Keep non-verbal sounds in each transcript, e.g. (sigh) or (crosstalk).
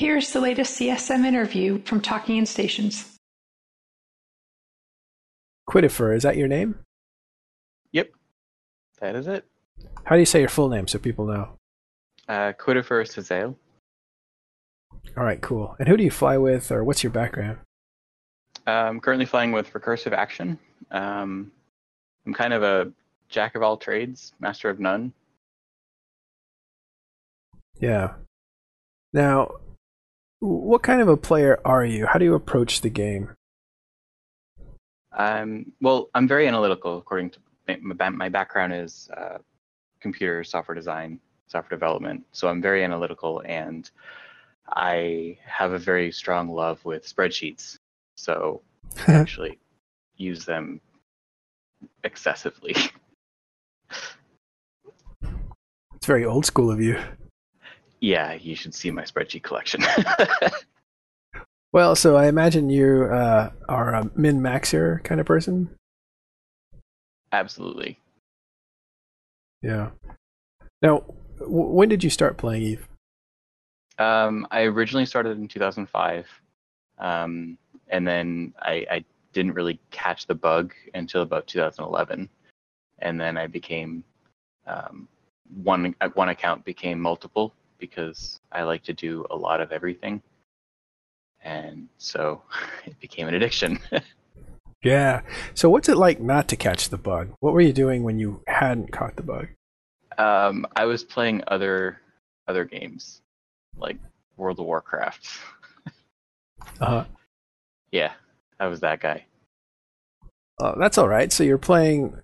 Here's the latest CSM interview from Talking in Stations. Quidifer, is that your name? Yep, that is it. How do you say your full name so people know? Uh, Quidifer Sazale. All right, cool. And who do you fly with, or what's your background? I'm currently flying with Recursive Action. Um, I'm kind of a jack of all trades, master of none. Yeah. Now, what kind of a player are you? How do you approach the game? Um, well, I'm very analytical. According to my, my background is uh, computer software design, software development. So I'm very analytical, and I have a very strong love with spreadsheets. So I (laughs) actually use them excessively. (laughs) It's very old school of you. Yeah, you should see my spreadsheet collection. (laughs) Well, so I imagine you uh, are a min maxer kind of person. Absolutely. Yeah. Now, w- when did you start playing Eve? Um, I originally started in 2005, um, and then I, I didn't really catch the bug until about 2011, and then I became um, one one account became multiple because I like to do a lot of everything, and so (laughs) it became an addiction. (laughs) Yeah. So, what's it like not to catch the bug? What were you doing when you hadn't caught the bug? um, I was playing other other games like World of Warcraft. (laughs) uh-huh. yeah, I was that guy. uh, that's all right. So, you're playing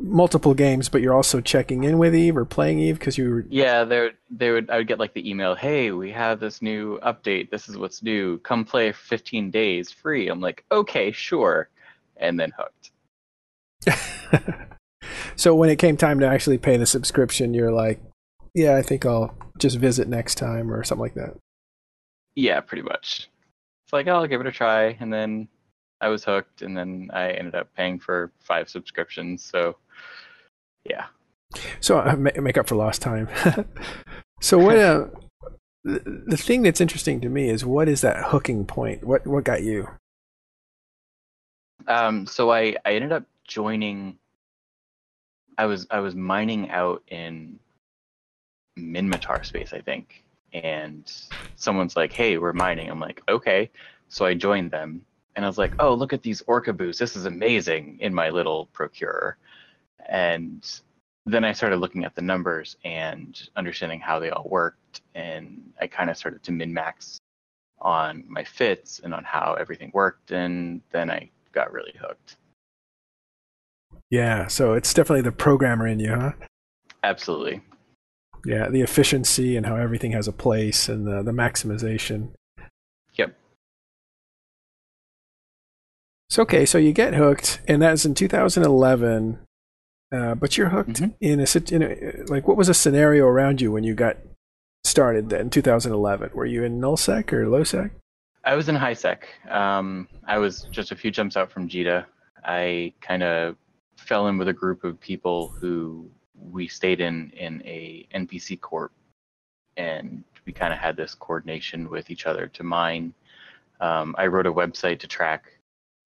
multiple games, but you're also checking in with Eve or playing Eve because you were. Yeah, they they would I would get like the email, "Hey, we have this new update. This is what's new. Come play for 15 days free." I'm like, "Okay, sure." And then hooked. (laughs) so, when it came time to actually pay the subscription, you're like, yeah, I think I'll just visit next time or something like that. Yeah, pretty much. It's like, oh, I'll give it a try, and then I was hooked, and then I ended up paying for five subscriptions. So, yeah. So uh, make up for lost time. (laughs) so what? Uh, the, the thing that's interesting to me is what is that hooking point? What what got you? Um, so I I ended up joining. I was I was mining out in Minmatar space, I think, and someone's like, "Hey, we're mining." I'm like, "Okay." So I joined them, and I was like, "Oh, look at these orca boosts! This is amazing!" In my little procurer, and then I started looking at the numbers and understanding how they all worked, and I kind of started to min max on my fits and on how everything worked, and then I got really hooked. Yeah, so it's definitely the programmer in you, huh? Absolutely. Yeah, the efficiency and how everything has a place and the, the maximization. Yep. So okay, so you get hooked, and that's in 2011. Uh, but you're hooked Mhm. in a sit- in a like what was a scenario around you when you got started then 2011? Were you in nullsec or lowsec? I was in high sec. Um, I was just a few jumps out from Jita. I kind of fell in with a group of people who we stayed in in a NPC corp, and we kind of had this coordination with each other to mine. Um, I wrote a website to track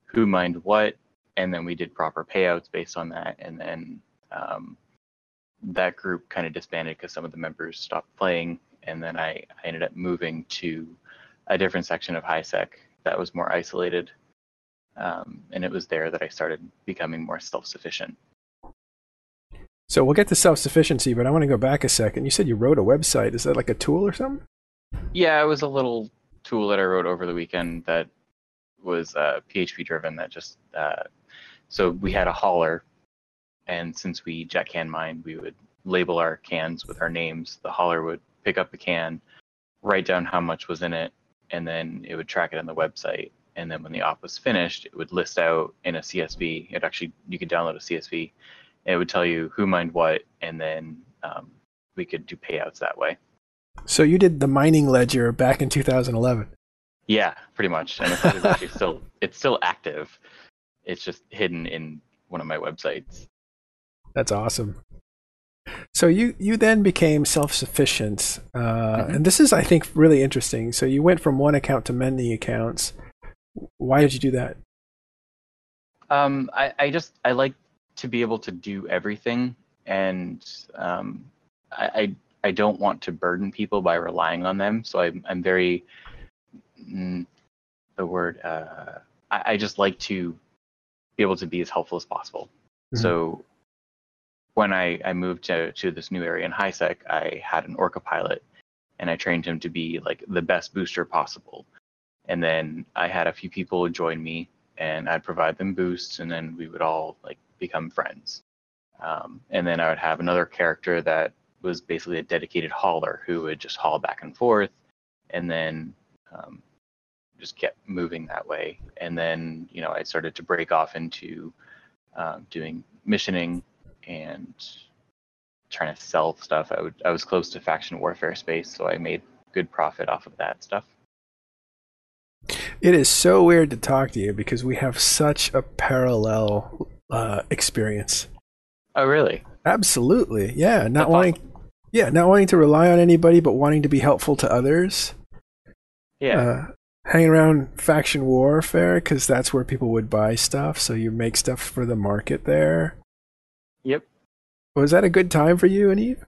who mined what, and then we did proper payouts based on that. And then um, that group kind of disbanded because some of the members stopped playing, and then I, I ended up moving to a different section of HiSec that was more isolated. Um, and it was there that I started becoming more self-sufficient. So we'll get to self sufficiency, but I want to go back a second. You said you wrote a website. Is that like a tool or something? Yeah, it was a little tool that I wrote over the weekend that was uh, PHP driven. That just uh, so we had a hauler, and since we jet can mine, we would label our cans with our names. The hauler would pick up the can, write down how much was in it, and then it would track it on the website. And then when the op was finished, it would list out in a CSV. It actually you could download a CSV. And it would tell you who mined what, and then um, we could do payouts that way. So you did the mining ledger back in 2011. Yeah, pretty much. And it's actually still (laughs) it's still active. It's just hidden in one of my websites. That's awesome. So you you then became self sufficient, uh, Mhm. and this is I think really interesting. So you went from one account to many accounts. Why did you do that? Um, I, I just I like to be able to do everything, and um, I, I I don't want to burden people by relying on them. So I'm I'm very mm, the word uh, I, I just like to be able to be as helpful as possible. Mhm. So when I, I moved to, to this new area in HiSec, I had an Orca pilot and I trained him to be like the best booster possible. And then I had a few people join me and I'd provide them boosts and then we would all like become friends. Um, and then I would have another character that was basically a dedicated hauler who would just haul back and forth and then um, just kept moving that way. And then, you know, I started to break off into um, doing missioning and trying to sell stuff. I would I was close to faction warfare space, so I made good profit off of that stuff. It is so weird to talk to you because we have such a parallel uh, experience. Oh, really? Absolutely, yeah. Not wanting, yeah, not wanting to rely on anybody, but wanting to be helpful to others. Yeah. Uh, hanging around faction warfare because that's where people would buy stuff. So you make stuff for the market there. yep. Was that a good time for you and Eve?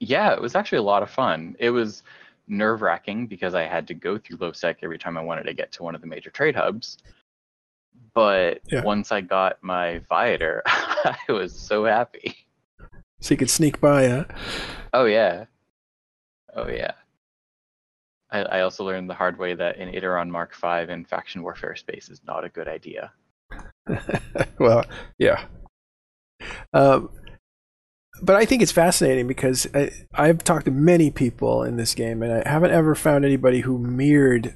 Yeah, it was actually a lot of fun. It was nerve wracking because I had to go through LowSec every time I wanted to get to one of the major trade hubs. But Yeah. once I got my Viator, (laughs) I was so happy. So you could sneak by, huh? Oh yeah. Oh yeah. I, I also learned the hard way that an Iteron Mark V in faction warfare space is not a good idea. (laughs) well, yeah. Um, but I think it's fascinating because I, I've talked to many people in this game, and I haven't ever found anybody who mirrored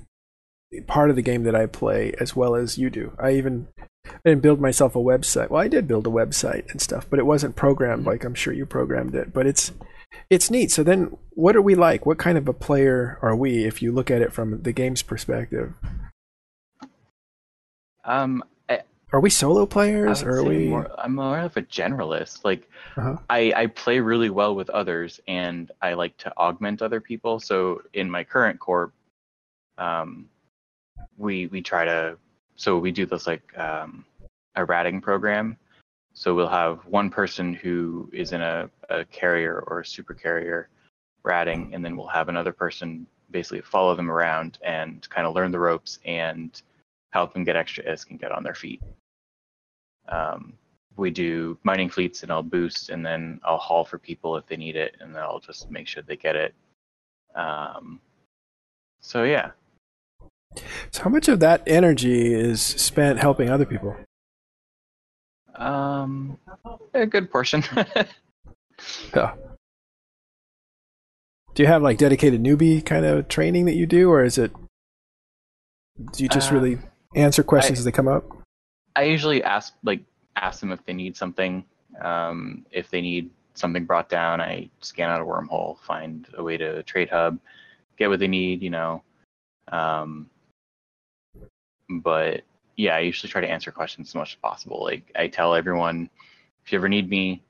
part of the game that I play as well as you do. I even I didn't build myself a website. Well, I did build a website and stuff, but it wasn't programmed like I'm sure you programmed it. But it's it's neat. So then, what are we like? What kind of a player are we if you look at it from the game's perspective? Um, Are we solo players, or are we? more, I'm more of a generalist. Like, Uh-huh. I, I play really well with others, and I like to augment other people. So in my current corp, um, we we try to so we do this like um, a ratting program. So we'll have one person who is in a, a carrier or a super carrier ratting, and then we'll have another person basically follow them around and kind of learn the ropes and help them get extra ISK and get on their feet. Um, we do mining fleets and I'll boost and then I'll haul for people if they need it and then I'll just make sure they get it. Um, so yeah, So how much of that energy is spent helping other people? Um, a good portion. (laughs) Yeah. Do you have like dedicated newbie kind of training that you do, or is it? Do you just Um, really answer questions I- as they come up? I usually ask like ask them if they need something. Um, if they need something brought down, I scan out a wormhole, find a way to trade hub, get what they need. You know, um, but yeah, I usually try to answer questions as much as possible. Like I tell everyone, if you ever need me,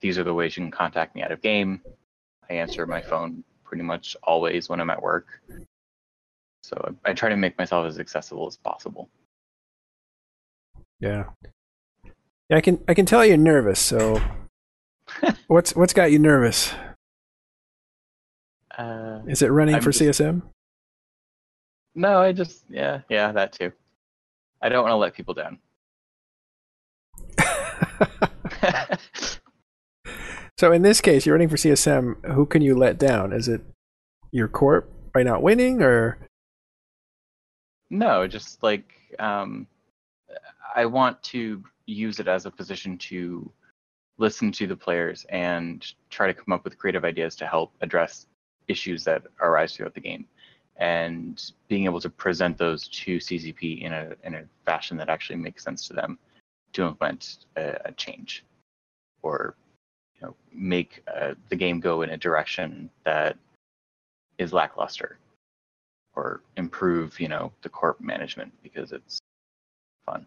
these are the ways you can contact me out of game. I answer my phone pretty much always when I'm at work. So I, I try to make myself as accessible as possible. Yeah. Yeah, I can I can tell you're nervous. So, (laughs) what's what's got you nervous? Uh, Is it running I'm for just- CSM? No, I just yeah, yeah, that too. I don't want to let people down. (laughs) so in this case, you're running for CSM. Who can you let down? Is it your corp by not winning, or no, just like um, I want to use it as a position to listen to the players and try to come up with creative ideas to help address issues that arise throughout the game, and being able to present those to CCP in a in a fashion that actually makes sense to them to implement a, a change or you know make uh, the game go in a direction that is lackluster or improve you know the corp management because it's fun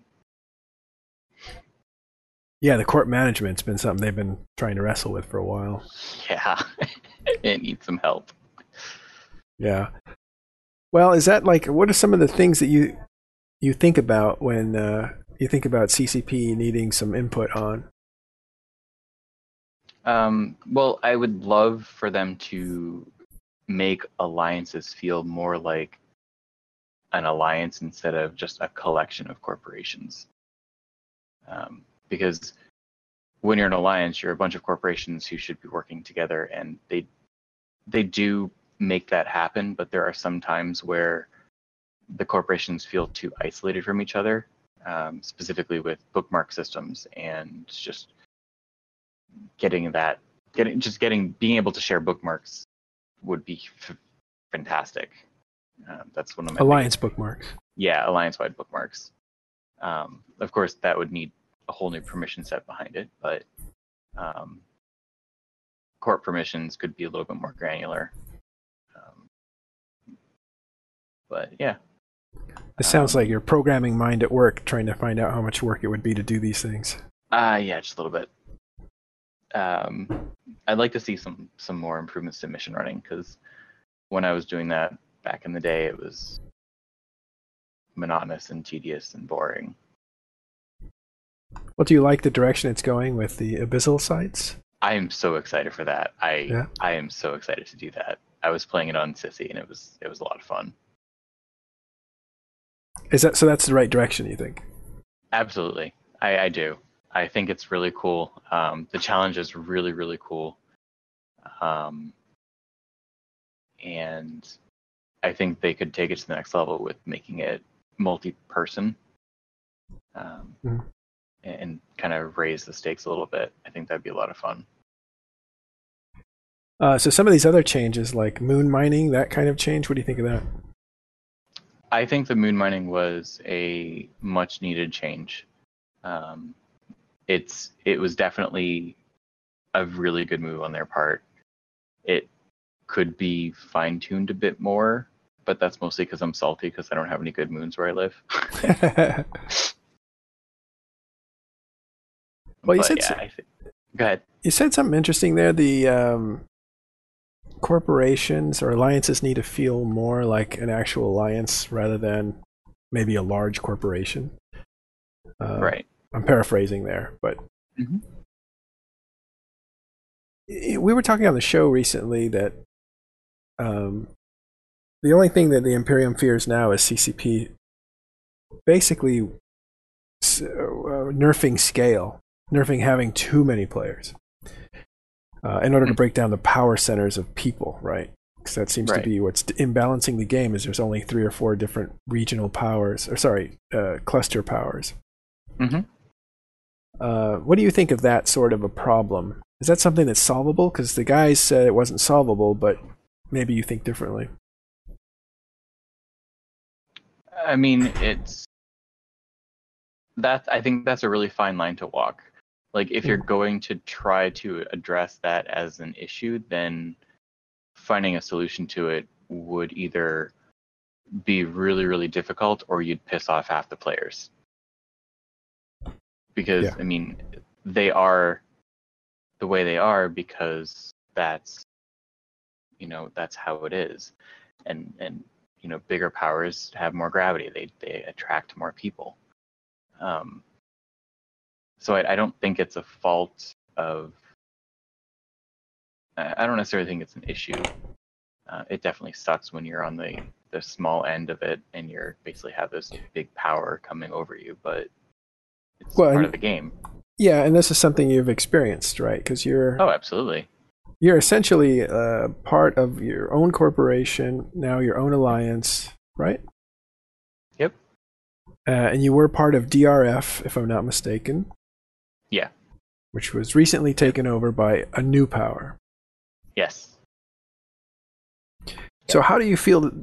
Yeah, the corp management's been something they've been trying to wrestle with for a while. Yeah, (laughs) it needs some help. Yeah. Well, is that like what are some of the things that you you think about when uh, you think about CCP needing some input on? Um, well, I would love for them to make alliances feel more like an alliance instead of just a collection of corporations. Um, because when you're an alliance, you're a bunch of corporations who should be working together, and they they do make that happen. But there are some times where the corporations feel too isolated from each other, um, specifically with bookmark systems and just getting that getting just getting being able to share bookmarks would be f- fantastic. Um, that's one of my Alliance bookmarks. yeah alliance wide bookmarks. Um, of course, that would need a whole new permission set behind it, but um, corp permissions could be a little bit more granular. But yeah, It sounds Um, like you're programming mind at work, trying to find out how much work it would be to do these things. uh, yeah, just a little bit. Um, I'd like to see some some more improvements to mission running because when I was doing that back in the day, it was monotonous and tedious and boring. Well, do you like the direction it's going with the abyssal sites? I am so excited for that. I Yeah. I am so excited to do that. I was playing it on Sisi and it was it was a lot of fun. Is that so? That's the right direction, you think? Absolutely, I, I do. I think it's really cool. Um, the challenge is really really cool, um, and I think they could take it to the next level with making it multi-person, um, Mhm. and, and kind of raise the stakes a little bit. I think that'd be a lot of fun. Uh, so some of these other changes, like moon mining, that kind of change. What do you think of that? I think the moon mining was a much needed change. Um, it's it was definitely a really good move on their part. It could be fine tuned a bit more, but that's mostly because I'm salty because I don't have any good moons where I live. (laughs) Well, you But said yeah, so- I thi- go ahead. you said something interesting there. The um, corporations or alliances need to feel more like an actual alliance rather than maybe a large corporation. Uh, right. I'm paraphrasing there, but Mhm. I- we were talking on the show recently that um, the only thing that the Imperium fears now is CCP basically uh, nerfing scale, nerfing having too many players uh, in order to Hmm. break down the power centers of people, right? Because that seems Right. to be what's imbalancing the game. Is there's only three or four different regional powers, or sorry, uh, cluster powers. Mhm. Uh, what do you think of that sort of a problem? Is that something that's solvable? Because the guys said it wasn't solvable, but maybe you think differently. I mean, it's that. I think that's a really fine line to walk. Like, if you're going to try to address that as an issue, then finding a solution to it would either be really, really difficult, or you'd piss off half the players. Because Yeah. I mean, they are the way they are because that's you know that's how it is, and and you know bigger powers have more gravity they they attract more people um, so I, I don't think it's a fault of i I don't necessarily think it's an issue uh, it definitely sucks when you're on the the small end of it and you're basically have this big power coming over you but it's Well, part and- of the game Yeah, and this is something you've experienced, right? Because you're oh absolutely you're essentially uh, part of your own corporation now, your own alliance, right? Yep. Uh, and you were part of DRF, if I'm not mistaken. Yeah. Which was recently taken over by a new power. yes So, how do you feel that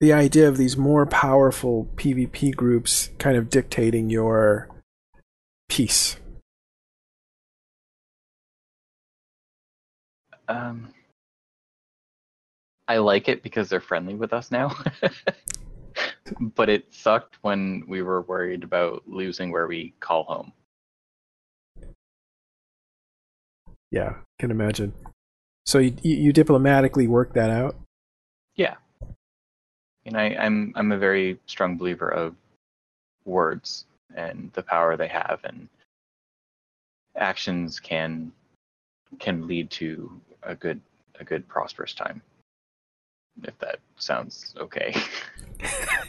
the idea of these more powerful PvP groups kind of dictating your peace? Um, I like it because they're friendly with us now. (laughs) but it sucked when we were worried about losing where we call home. Yeah, can imagine. So you you, you diplomatically work that out. Yeah. And I, I'm I'm a very strong believer of words and the power they have and actions can can lead to a good a good prosperous time. If that sounds okay. (laughs)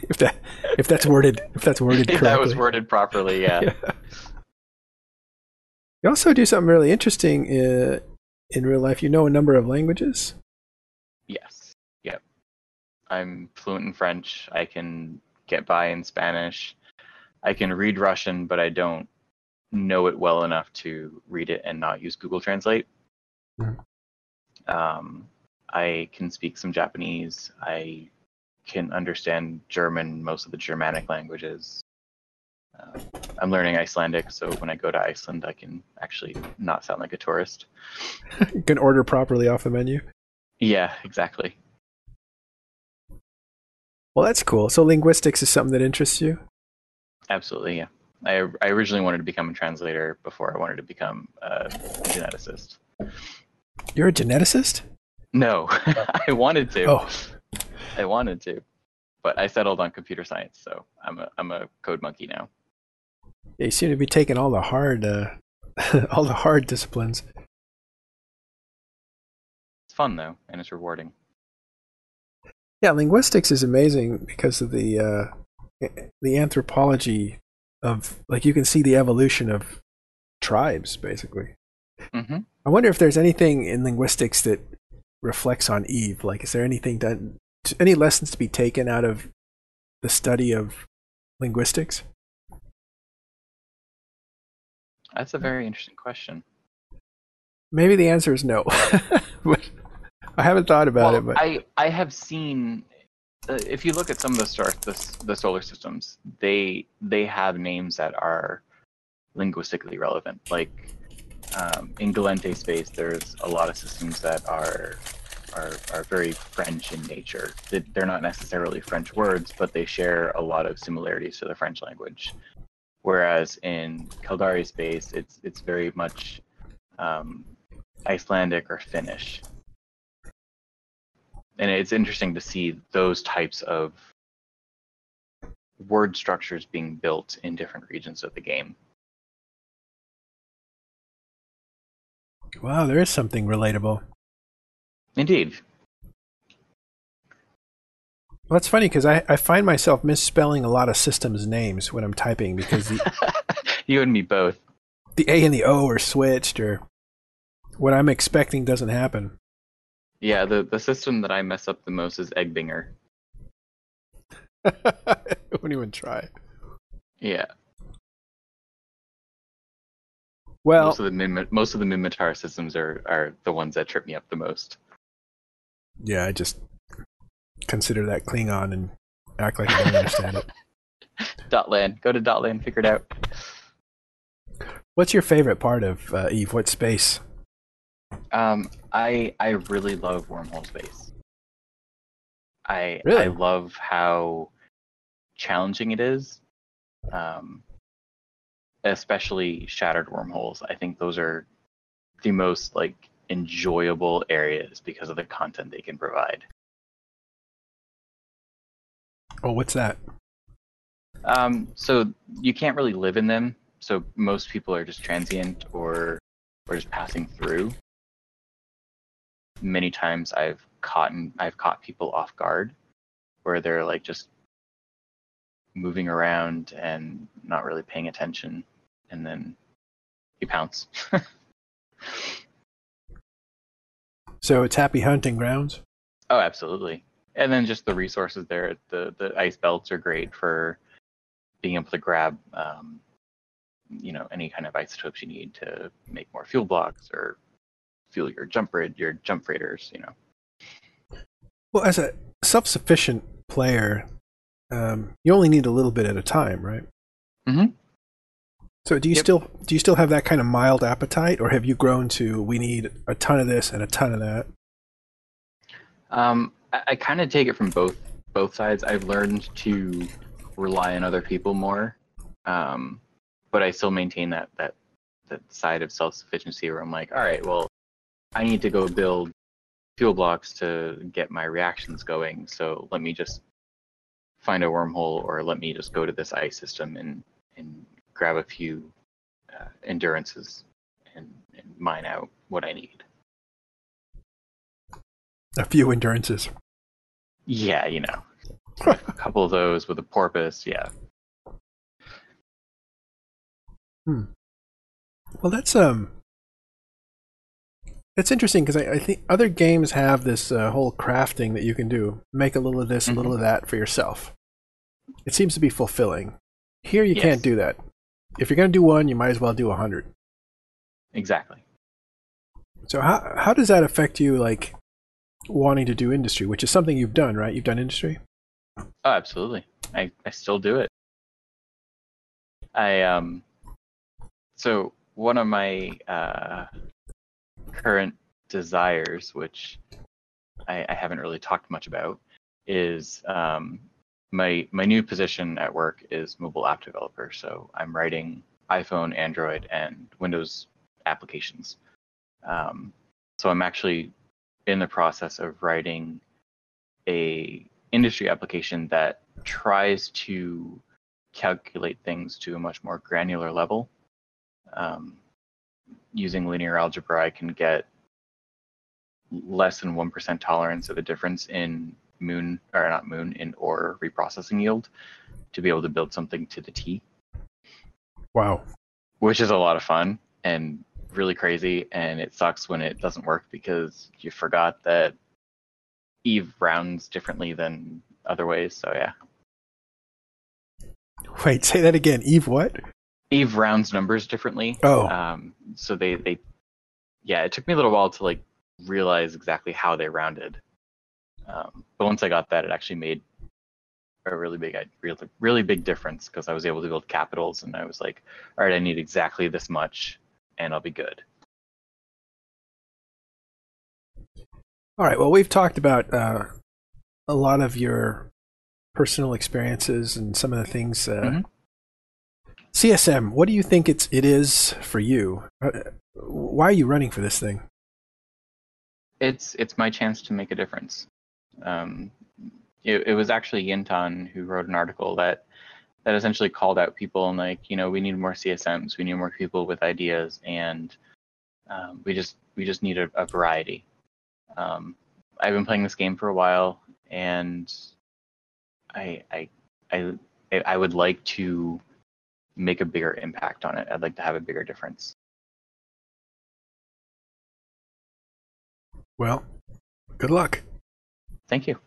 if that if that's worded if that's worded (laughs) if correctly. that was worded properly, yeah. (laughs) Yeah. You also do something really interesting uh, in real life. You know a number of languages. Yes. Yep. I'm fluent in French. I can get by in Spanish. I can read Russian, but I don't know it well enough to read it and not use Google Translate. Mhm. Um, I can speak some Japanese. I can understand German, most of the Germanic languages. Uh, I'm learning Icelandic, so when I go to Iceland, I can actually not sound like a tourist. you (laughs) can order properly off the menu. Yeah, exactly. Well, that's cool. So linguistics is something that interests you. Absolutely, yeah. I, I originally wanted to become a translator before I wanted to become a geneticist. You're a geneticist. No, (laughs) I wanted to. Oh, I wanted to, but I settled on computer science, so I'm a I'm a code monkey now. You seem to be taking all the hard, uh, (laughs) all the hard disciplines. It's fun though, and it's rewarding. Yeah, linguistics is amazing because of the uh, the anthropology of like you can see the evolution of tribes basically. hmm I wonder if there's anything in linguistics that reflects on Eve. Like, is there anything done, any lessons to be taken out of the study of linguistics? That's a very interesting question. Maybe the answer is no. (laughs) but I haven't thought about well, it. But I I have seen. Uh, if you look at some of the stars, the, the solar systems, they they have names that are linguistically relevant. Like um, in Gallente space, there's a lot of systems that are are are very French in nature. They're not necessarily French words, but they share a lot of similarities to the French language. Whereas in Caldari space, it's it's very much um, Icelandic or Finnish and it's interesting to see those types of word structures being built in different regions of the game. wow, there is something relatable. Indeed. Well, it's funny because I, I find myself misspelling a lot of systems names when I'm typing because the, (laughs) you and me both. the A and the O are switched or what I'm expecting doesn't happen. Yeah, the, the system that I mess up the most is Egbinger. (laughs) I won't even try. Yeah. Well, most of the Min- most of the Minmatar systems are, are the ones that trip me up the most. yeah, I just consider that Klingon and act like I don't understand it. (laughs) Dotland. Go to Dotland, figure it out. What's your favorite part of uh, Eve? What space? Um, I I really love wormhole space. I Really? I love how challenging it is. Um, especially shattered wormholes. I think those are the most like enjoyable areas because of the content they can provide. Oh, what's that? Um, so you can't really live in them. So most people are just transient or or just passing through. Many times I've caught I've caught people off guard, where they're like just moving around and not really paying attention, and then you pounce. (laughs) So it's happy hunting grounds. Oh, absolutely. And then just the resources there. The the ice belts are great for being able to grab, um, you know, any kind of isotopes you need to make more fuel blocks or fuel your jump your jump freighters. You know. Well, as a self-sufficient player, um, you only need a little bit at a time, right? Mm-hmm. So do you Yep. still do you still have that kind of mild appetite, or have you grown to we need a ton of this and a ton of that? Um, I, I kind of take it from both both sides. I've learned to rely on other people more, um, but I still maintain that that the side of self-sufficiency where I'm like, all right, well, I need to go build fuel blocks to get my reactions going. So let me just find a wormhole, or let me just go to this ice system and and grab a few uh, endurances and, and mine out what I need. A few endurances. Yeah, you know, (laughs) a couple of those with a porpoise. Yeah. Hmm. Well, that's um, it's interesting because I, I, think other games have this uh, whole crafting that you can do. Make a little of this, mm-hmm. a little mm-hmm. of that for yourself. It seems to be fulfilling. Here, you yes. can't do that. If you're going to do one, you might as well do a hundred. Exactly. So how how does that affect you, like wanting to do industry, which is something you've done, right? You've done industry. Oh, absolutely. I I still do it. I um. So one of my uh, current desires, which I, I, haven't really talked much about, is um, my my new position at work is mobile app developer. So I'm writing iPhone, Android, and Windows applications. Um, so I'm actually in the process of writing a industry application that tries to calculate things to a much more granular level. Um, using linear algebra, I can get less than 1% tolerance of a difference in moon, or not moon, in ore reprocessing yield to be able to build something to the T. Wow. Which is a lot of fun and really crazy. And it sucks when it doesn't work because you forgot that Eve rounds differently than other ways. So, yeah. Wait, say that again. Eve what? Eve rounds numbers differently. Oh. Um, so they, they, yeah, it took me a little while to like realize exactly how they rounded. Um, but once I got that, it actually made a really big, really, really big difference because I was able to build capitals, and I was like, all right, I need exactly this much, and I'll be good. All right. Well, we've talked about uh, a lot of your personal experiences and some of the things uh, mm-hmm. CSM, what do you think it's it is for you? Uh, why are you running for this thing? It's it's my chance to make a difference. Um, it, it was actually Jin'taan who wrote an article that that essentially called out people and like you know we need more CSMs, we need more people with ideas, and um, we just we just need a, a variety. Um, I've been playing this game for a while, and I I I I would like to make a bigger impact on it. I'd like to have a bigger difference. Well, good luck. Thank you.